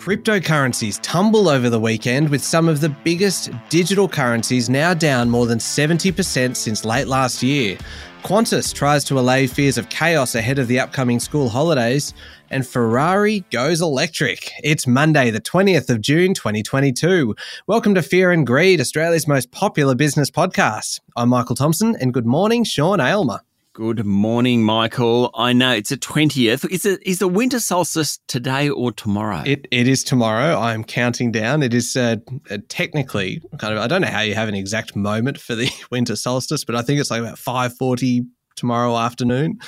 Cryptocurrencies tumble over the weekend with some of the biggest digital currencies now down more than 70% since late last year. Qantas tries to allay fears of chaos ahead of the upcoming school holidays, and Ferrari goes electric. It's Monday, the 20th of June, 2022. Welcome to Fear and Greed, Australia's most popular business podcast. I'm Michael Thompson, and good morning, Sean Aylmer. Good morning, Michael. I know it's the 20th. Is, it, is the winter solstice today or tomorrow? It, it is tomorrow. I'm counting down. It is uh, uh, technically kind of, I don't know how you have an exact moment for the winter solstice, but I think it's like about 5.40 tomorrow afternoon.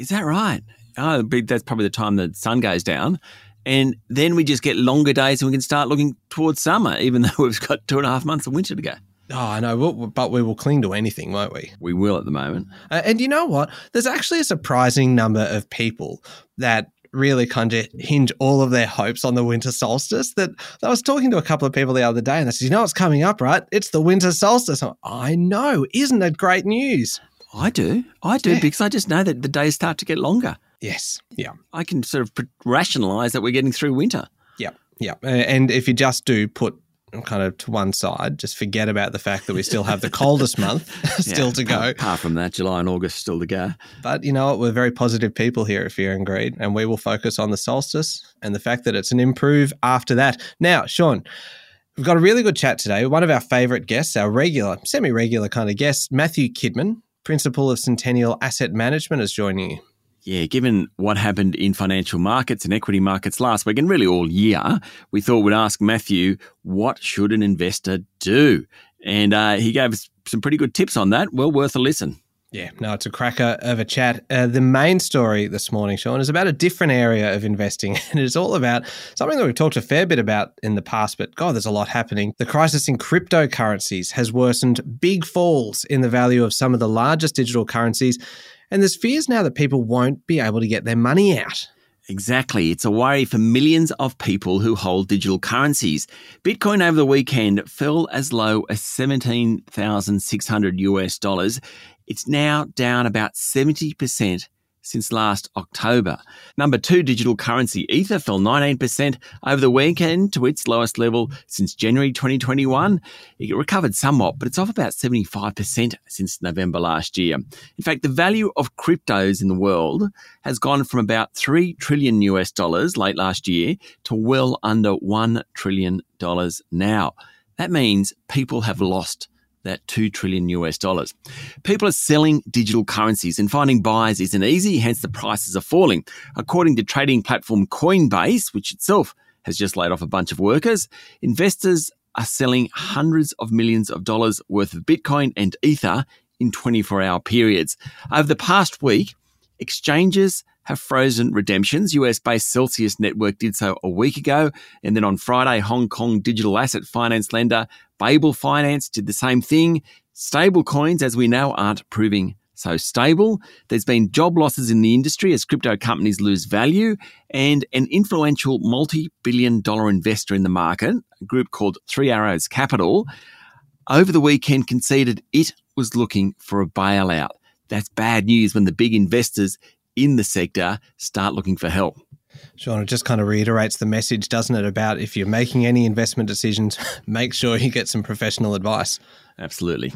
Is that right? Oh, that's probably the time the sun goes down. And then we just get longer days and we can start looking towards summer, even though we've got two and a half months of winter to go. Oh, I know, but we will cling to anything, won't we? We will at the moment. Uh, and you know what? There's actually a surprising number of people that really kind of hinge all of their hopes on the winter solstice. That I was talking to a couple of people the other day, and they said, "You know what's coming up, right? It's the winter solstice." Like, i know, isn't that great news? I do, I do, yeah. because I just know that the days start to get longer. Yes, yeah. I can sort of rationalize that we're getting through winter. Yeah, yeah. And if you just do put kind of to one side, just forget about the fact that we still have the coldest month still yeah, to go. Apart from that, July and August still to go. But you know what? We're very positive people here at Fear and Greed, and we will focus on the solstice and the fact that it's an improve after that. Now, Sean, we've got a really good chat today. One of our favorite guests, our regular, semi regular kind of guest, Matthew Kidman, Principal of Centennial Asset Management, is joining you. Yeah, given what happened in financial markets and equity markets last week and really all year, we thought we'd ask Matthew, what should an investor do? And uh, he gave us some pretty good tips on that. Well worth a listen. Yeah, no, it's a cracker of a chat. Uh, the main story this morning, Sean, is about a different area of investing. And it's all about something that we've talked a fair bit about in the past, but God, there's a lot happening. The crisis in cryptocurrencies has worsened big falls in the value of some of the largest digital currencies and there's fears now that people won't be able to get their money out. Exactly. It's a worry for millions of people who hold digital currencies. Bitcoin over the weekend fell as low as 17,600 US dollars. It's now down about 70% since last October. Number two digital currency, Ether, fell 19% over the weekend to its lowest level since January 2021. It recovered somewhat, but it's off about 75% since November last year. In fact, the value of cryptos in the world has gone from about 3 trillion US dollars late last year to well under 1 trillion dollars now. That means people have lost that 2 trillion US dollars. People are selling digital currencies and finding buyers isn't easy, hence the prices are falling. According to trading platform Coinbase, which itself has just laid off a bunch of workers, investors are selling hundreds of millions of dollars worth of Bitcoin and Ether in 24 hour periods. Over the past week, exchanges have frozen redemptions. US based Celsius Network did so a week ago. And then on Friday, Hong Kong digital asset finance lender Babel Finance did the same thing. Stable coins, as we know, aren't proving so stable. There's been job losses in the industry as crypto companies lose value, and an influential multi billion dollar investor in the market, a group called Three Arrows Capital, over the weekend conceded it was looking for a bailout. That's bad news when the big investors in the sector start looking for help. Sean, it just kind of reiterates the message, doesn't it, about if you're making any investment decisions, make sure you get some professional advice. Absolutely.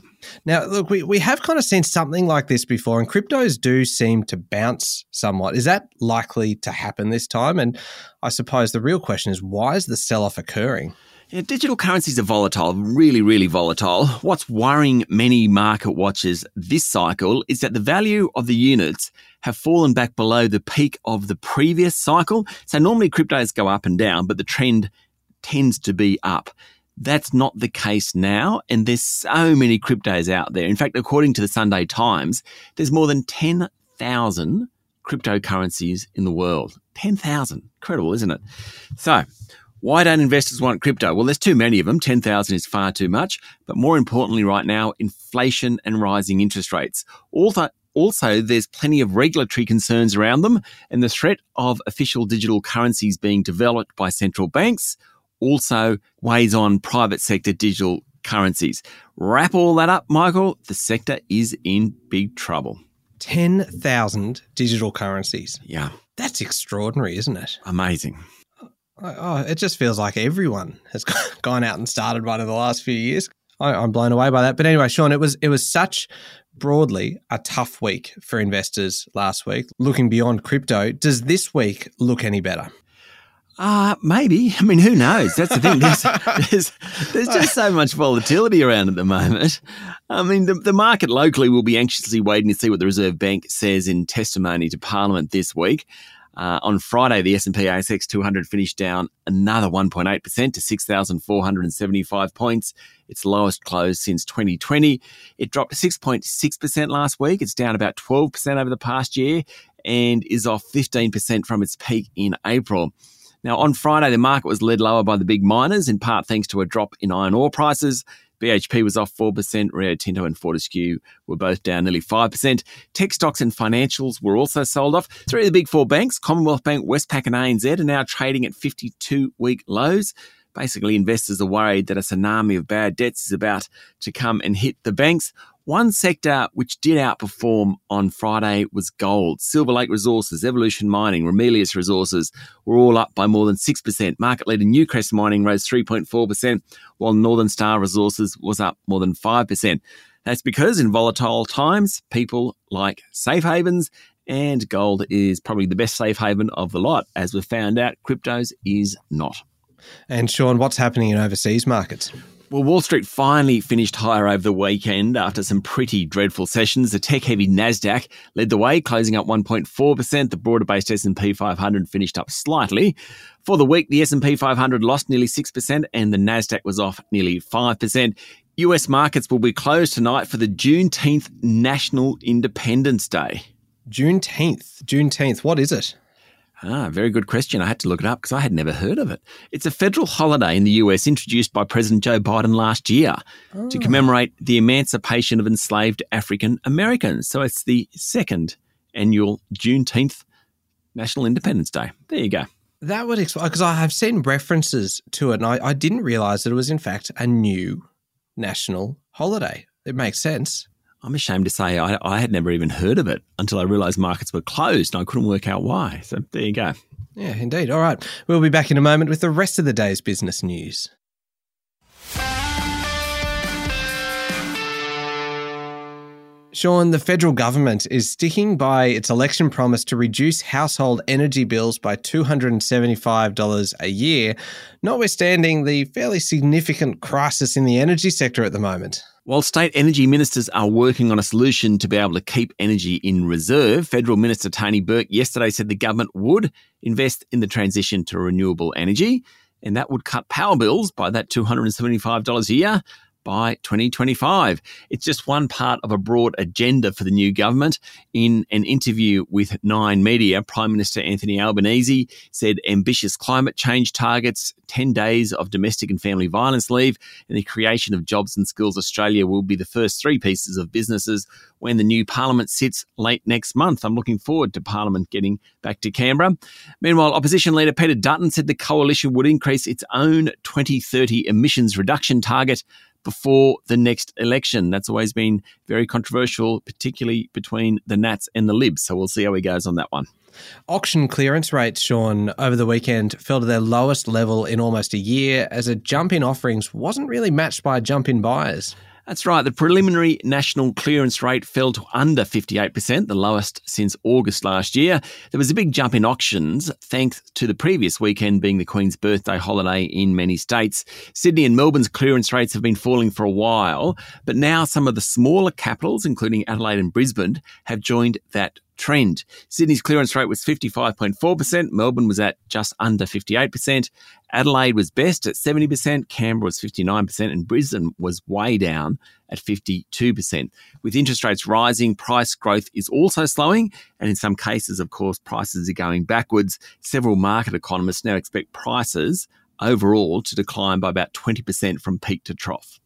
Now, look, we, we have kind of seen something like this before, and cryptos do seem to bounce somewhat. Is that likely to happen this time? And I suppose the real question is why is the sell off occurring? Digital currencies are volatile, really, really volatile. What's worrying many market watchers this cycle is that the value of the units have fallen back below the peak of the previous cycle. So normally cryptos go up and down, but the trend tends to be up. That's not the case now, and there's so many cryptos out there. In fact, according to the Sunday Times, there's more than 10,000 cryptocurrencies in the world. 10,000. Incredible, isn't it? So, why don't investors want crypto? Well, there's too many of them. 10,000 is far too much. But more importantly, right now, inflation and rising interest rates. Also, also, there's plenty of regulatory concerns around them, and the threat of official digital currencies being developed by central banks also weighs on private sector digital currencies. Wrap all that up, Michael, the sector is in big trouble. 10,000 digital currencies. Yeah. That's extraordinary, isn't it? Amazing. Oh, it just feels like everyone has gone out and started one in the last few years. I, I'm blown away by that. But anyway, Sean, it was it was such broadly a tough week for investors last week. Looking beyond crypto, does this week look any better? Uh, maybe. I mean, who knows? That's the thing. There's, there's, there's, just so much volatility around at the moment. I mean, the, the market locally will be anxiously waiting to see what the Reserve Bank says in testimony to Parliament this week. Uh, on Friday, the S&P ASX 200 finished down another 1.8% to 6,475 points, its lowest close since 2020. It dropped 6.6% last week. It's down about 12% over the past year and is off 15% from its peak in April. Now, on Friday, the market was led lower by the big miners, in part thanks to a drop in iron ore prices. BHP was off 4%, Rio Tinto and Fortescue were both down nearly 5%. Tech stocks and financials were also sold off. Three of the big four banks, Commonwealth Bank, Westpac and ANZ, are now trading at 52 week lows. Basically, investors are worried that a tsunami of bad debts is about to come and hit the banks. One sector which did outperform on Friday was gold. Silver Lake Resources, Evolution Mining, Ramelius Resources were all up by more than 6%. Market leader Newcrest Mining rose 3.4%, while Northern Star Resources was up more than 5%. That's because in volatile times, people like safe havens, and gold is probably the best safe haven of the lot. As we've found out, cryptos is not. And Sean, what's happening in overseas markets? Well, Wall Street finally finished higher over the weekend after some pretty dreadful sessions. The tech-heavy Nasdaq led the way, closing up 1.4%. The broader-based S&P 500 finished up slightly. For the week, the S&P 500 lost nearly 6% and the Nasdaq was off nearly 5%. US markets will be closed tonight for the Juneteenth National Independence Day. Juneteenth. Juneteenth. What is it? Ah, very good question. I had to look it up because I had never heard of it. It's a federal holiday in the US introduced by President Joe Biden last year oh. to commemorate the emancipation of enslaved African Americans. So it's the second annual Juneteenth National Independence Day. There you go. That would explain because I have seen references to it, and I, I didn't realize that it was in fact a new national holiday. It makes sense. I'm ashamed to say I, I had never even heard of it until I realised markets were closed and I couldn't work out why. So there you go. Yeah, indeed. All right. We'll be back in a moment with the rest of the day's business news. Sean, the federal government is sticking by its election promise to reduce household energy bills by $275 a year, notwithstanding the fairly significant crisis in the energy sector at the moment. While state energy ministers are working on a solution to be able to keep energy in reserve, Federal Minister Tony Burke yesterday said the government would invest in the transition to renewable energy, and that would cut power bills by that $275 a year by 2025. It's just one part of a broad agenda for the new government. In an interview with Nine Media, Prime Minister Anthony Albanese said ambitious climate change targets, 10 days of domestic and family violence leave, and the creation of Jobs and Skills Australia will be the first three pieces of businesses when the new Parliament sits late next month. I'm looking forward to Parliament getting back to Canberra. Meanwhile, Opposition Leader Peter Dutton said the coalition would increase its own 2030 emissions reduction target before the next election. That's always been very controversial, particularly between the Nats and the Libs. So we'll see how he goes on that one. Auction clearance rates, Sean, over the weekend fell to their lowest level in almost a year as a jump in offerings wasn't really matched by a jump in buyers. That's right. The preliminary national clearance rate fell to under 58%, the lowest since August last year. There was a big jump in auctions thanks to the previous weekend being the Queen's birthday holiday in many states. Sydney and Melbourne's clearance rates have been falling for a while, but now some of the smaller capitals, including Adelaide and Brisbane, have joined that trend. Sydney's clearance rate was 55.4%, Melbourne was at just under 58%, Adelaide was best at 70%, Canberra was 59%, and Brisbane was way down at 52%. With interest rates rising, price growth is also slowing, and in some cases, of course, prices are going backwards. Several market economists now expect prices overall to decline by about 20% from peak to trough.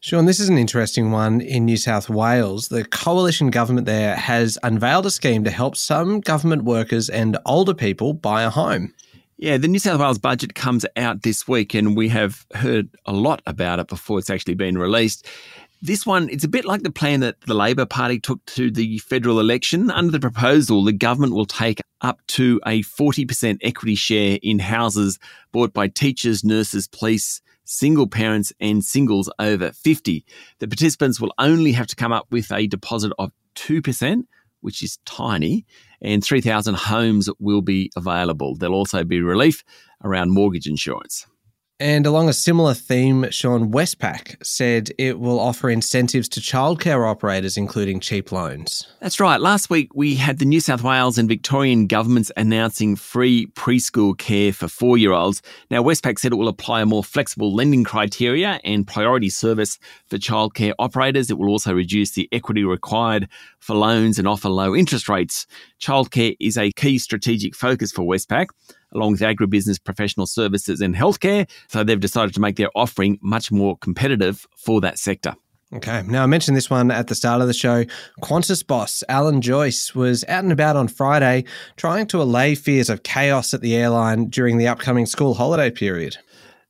Sean, this is an interesting one in New South Wales. The coalition government there has unveiled a scheme to help some government workers and older people buy a home. Yeah, the New South Wales budget comes out this week, and we have heard a lot about it before it's actually been released. This one, it's a bit like the plan that the Labor Party took to the federal election. Under the proposal, the government will take up to a 40% equity share in houses bought by teachers, nurses, police, single parents, and singles over 50. The participants will only have to come up with a deposit of 2%, which is tiny, and 3,000 homes will be available. There'll also be relief around mortgage insurance. And along a similar theme, Sean Westpac said it will offer incentives to childcare operators, including cheap loans. That's right. Last week, we had the New South Wales and Victorian governments announcing free preschool care for four year olds. Now, Westpac said it will apply a more flexible lending criteria and priority service for childcare operators. It will also reduce the equity required for loans and offer low interest rates. Childcare is a key strategic focus for Westpac along with agribusiness, professional services, and healthcare. So they've decided to make their offering much more competitive for that sector. Okay. Now, I mentioned this one at the start of the show. Qantas boss Alan Joyce was out and about on Friday trying to allay fears of chaos at the airline during the upcoming school holiday period.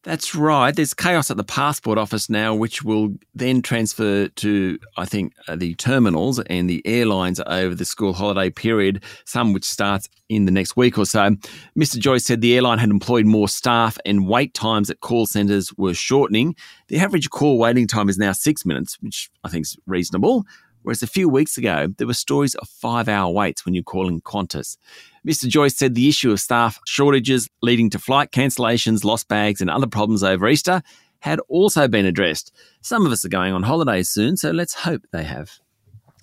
That's right. There's chaos at the passport office now, which will then transfer to, I think, uh, the terminals and the airlines over the school holiday period, some which starts in the next week or so. Mr. Joyce said the airline had employed more staff and wait times at call centres were shortening. The average call waiting time is now six minutes, which I think is reasonable. Whereas a few weeks ago, there were stories of five hour waits when you're calling Qantas. Mr. Joyce said the issue of staff shortages leading to flight cancellations, lost bags, and other problems over Easter had also been addressed. Some of us are going on holidays soon, so let's hope they have.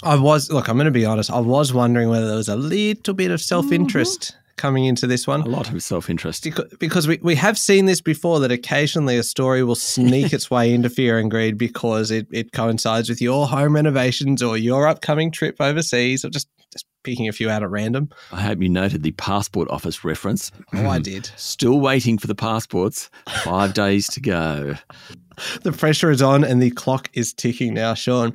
I was, look, I'm going to be honest, I was wondering whether there was a little bit of self interest. Mm-hmm coming into this one. A lot of self interest. Because, we, we have seen this before that occasionally a story will sneak its way into fear and greed because it, it coincides with your home renovations or your upcoming trip overseas or just, just picking a few out at random. I hope you noted the passport office reference. Oh, I did. Still waiting for the passports. Five days to go. The pressure is on and the clock is ticking now, Sean.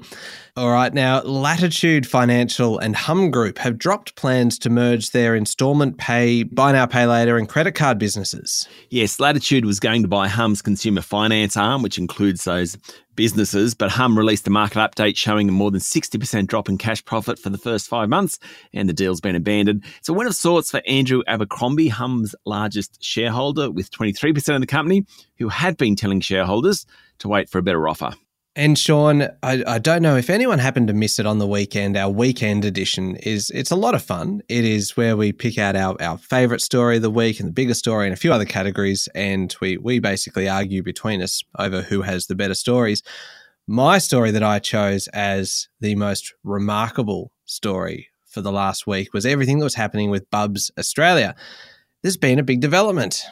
All right, now Latitude Financial and Humm Group have dropped plans to merge their installment pay, buy now, pay later, and credit card businesses. Yes, Latitude was going to buy Humm's consumer finance arm, which includes those businesses, but Humm released a market update showing a more than 60% drop in cash profit for the first five months, and the deal's been abandoned. So, win of sorts for Andrew Abercrombie, Humm's largest shareholder, with 23% of the company, who had been telling shareholders to wait for a better offer. And Sean, I, I, don't know if anyone happened to miss it on the weekend. Our weekend edition is it's a lot of fun. It is where we pick out our, our favorite story of the week and the biggest story and a few other categories, and we we basically argue between us over who has the better stories. My story that I chose as the most remarkable story for the last week was everything that was happening with Bubs Australia. There's been a big development.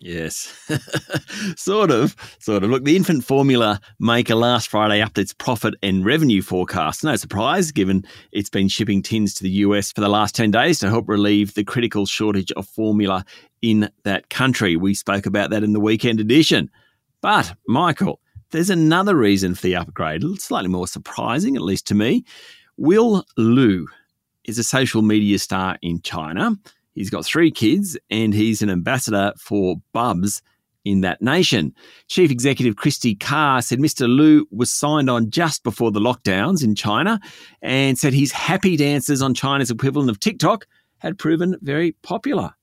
Yes, sort of, sort of. Look, the infant formula maker last Friday upped its profit and revenue forecast. No surprise, given it's been shipping tins to the US for the last 10 days to help relieve the critical shortage of formula in that country. We spoke about that in the weekend edition. But, Michael, there's another reason for the upgrade, slightly more surprising, at least to me. Will Lu is a social media star in China He's got three kids and he's an ambassador for Bubs in that nation. Chief Executive Kristy Carr said Mr. Lu was signed on just before the lockdowns in China and said his happy dances on China's equivalent of TikTok had proven very popular.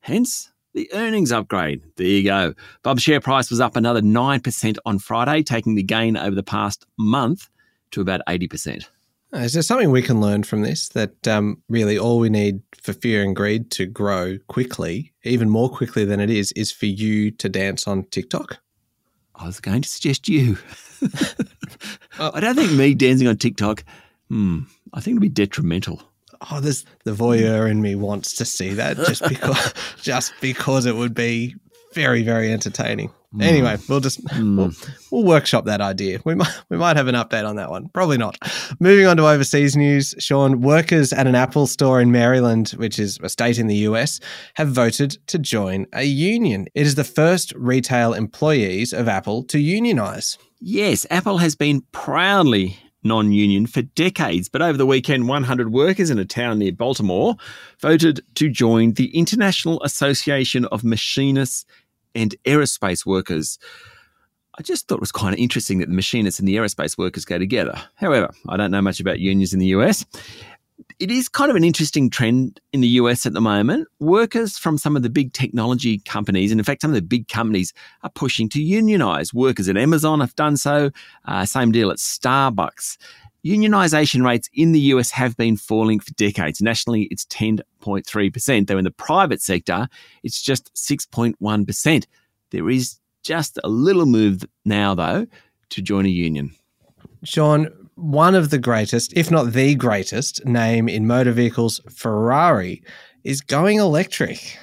Hence, the earnings upgrade. There you go. Bub's share price was up another 9% on Friday, taking the gain over the past month to about 80%. Is there something we can learn from this that um, really all we need for fear and greed to grow quickly, even more quickly than it is, is for you to dance on TikTok? I was going to suggest you. I don't think me dancing on TikTok, hmm, I think it'd be detrimental. Oh, there's the voyeur in me wants to see that just because just because it would be very, very entertaining. Mm. Anyway, we'll just mm. we'll, we'll, workshop that idea. We might we might have an update on that one. Probably not. Moving on to overseas news, Sean. Workers at an Apple store in Maryland, which is a state in the US, have voted to join a union. It is the first retail employees of Apple to unionize. Yes, Apple has been proudly non union for decades. But over the weekend, 100 workers in a town near Baltimore voted to join the International Association of Machinists and aerospace workers. I just thought it was kind of interesting that the machinists and the aerospace workers go together. However, I don't know much about unions in the US. It is kind of an interesting trend in the US at the moment. Workers from some of the big technology companies, and in fact, some of the big companies are pushing to unionize. Workers at Amazon have done so. Uh, same deal at Starbucks. Unionisation rates in the US have been falling for decades. Nationally, it's 10.3%, though in the private sector, it's just 6.1%. There is just a little move now, though, to join a union. Sean, one of the greatest, if not the greatest, name in motor vehicles, Ferrari, is going electric.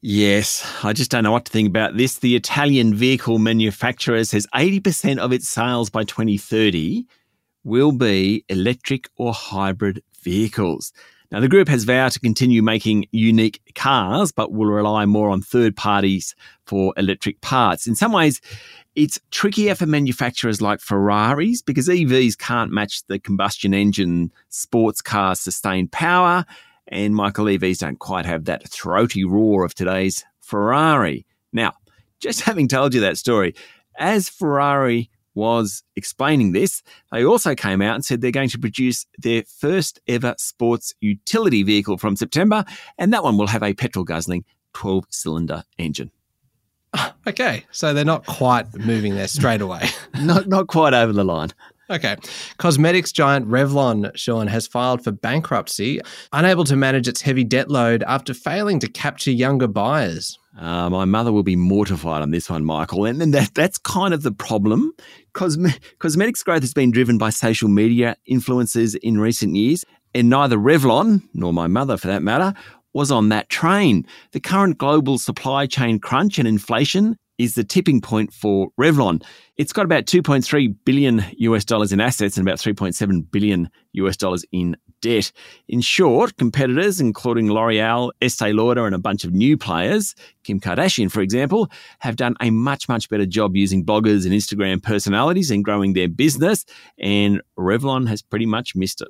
Yes, I just don't know what to think about this. The Italian vehicle manufacturer says 80% of its sales by 2030 will be electric or hybrid vehicles. Now, the group has vowed to continue making unique cars, but will rely more on third parties for electric parts. In some ways, it's trickier for manufacturers like Ferraris because EVs can't match the combustion engine sports car's sustained power. And Michael EVs don't quite have that throaty roar of today's Ferrari. Now, just having told you that story, as Ferrari was explaining this, they also came out and said they're going to produce their first ever sports utility vehicle from September, and that one will have a petrol guzzling 12 cylinder engine. Okay, so they're not quite moving there straight away. not, not quite over the line. Okay. Cosmetics giant Revlon, Sean, has filed for bankruptcy, unable to manage its heavy debt load after failing to capture younger buyers. Uh, my mother will be mortified on this one, Michael. And, and that, that's kind of the problem. Cosme- cosmetics growth has been driven by social media influencers in recent years, and neither Revlon, nor my mother for that matter, was on that train. The current global supply chain crunch and inflation is the tipping point for Revlon. It's got about 2.3 billion US dollars in assets and about 3.7 billion US dollars in debt. In short, competitors, including L'Oreal, Estee Lauder, and a bunch of new players, Kim Kardashian, for example, have done a much, much better job using bloggers and Instagram personalities and growing their business. And Revlon has pretty much missed it.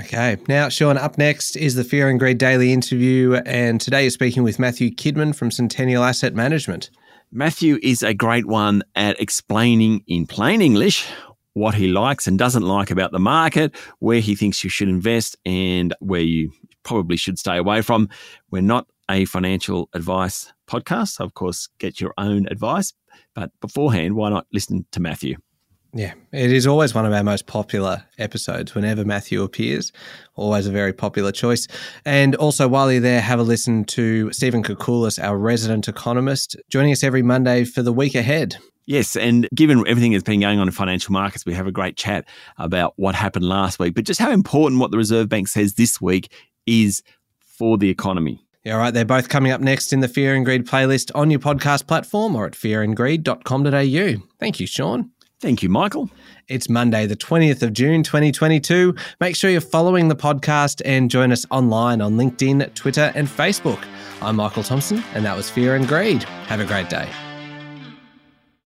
Okay. Now, Sean, up next is the Fear and Greed Daily interview. And today you're speaking with Matthew Kidman from Centennial Asset Management. Matthew is a great one at explaining in plain English what he likes and doesn't like about the market, where he thinks you should invest, and where you probably should stay away from. We're not a financial advice podcast. So of course, get your own advice. But beforehand, why not listen to Matthew? Yeah, it is always one of our most popular episodes whenever Matthew appears. Always a very popular choice. And also, while you're there, have a listen to Stephen Koukoulas, our resident economist, joining us every Monday for the week ahead. Yes, and given everything that's been going on in financial markets, we have a great chat about what happened last week, but just how important what the Reserve Bank says this week is for the economy. Yeah, all right. They're both coming up next in the Fear and Greed playlist on your podcast platform or at fearandgreed.com.au. Thank you, Sean. Thank you, Michael. It's Monday, the 20th of June, 2022. Make sure you're following the podcast and join us online on LinkedIn, Twitter, and Facebook. I'm Michael Thompson, and that was Fear and Greed. Have a great day.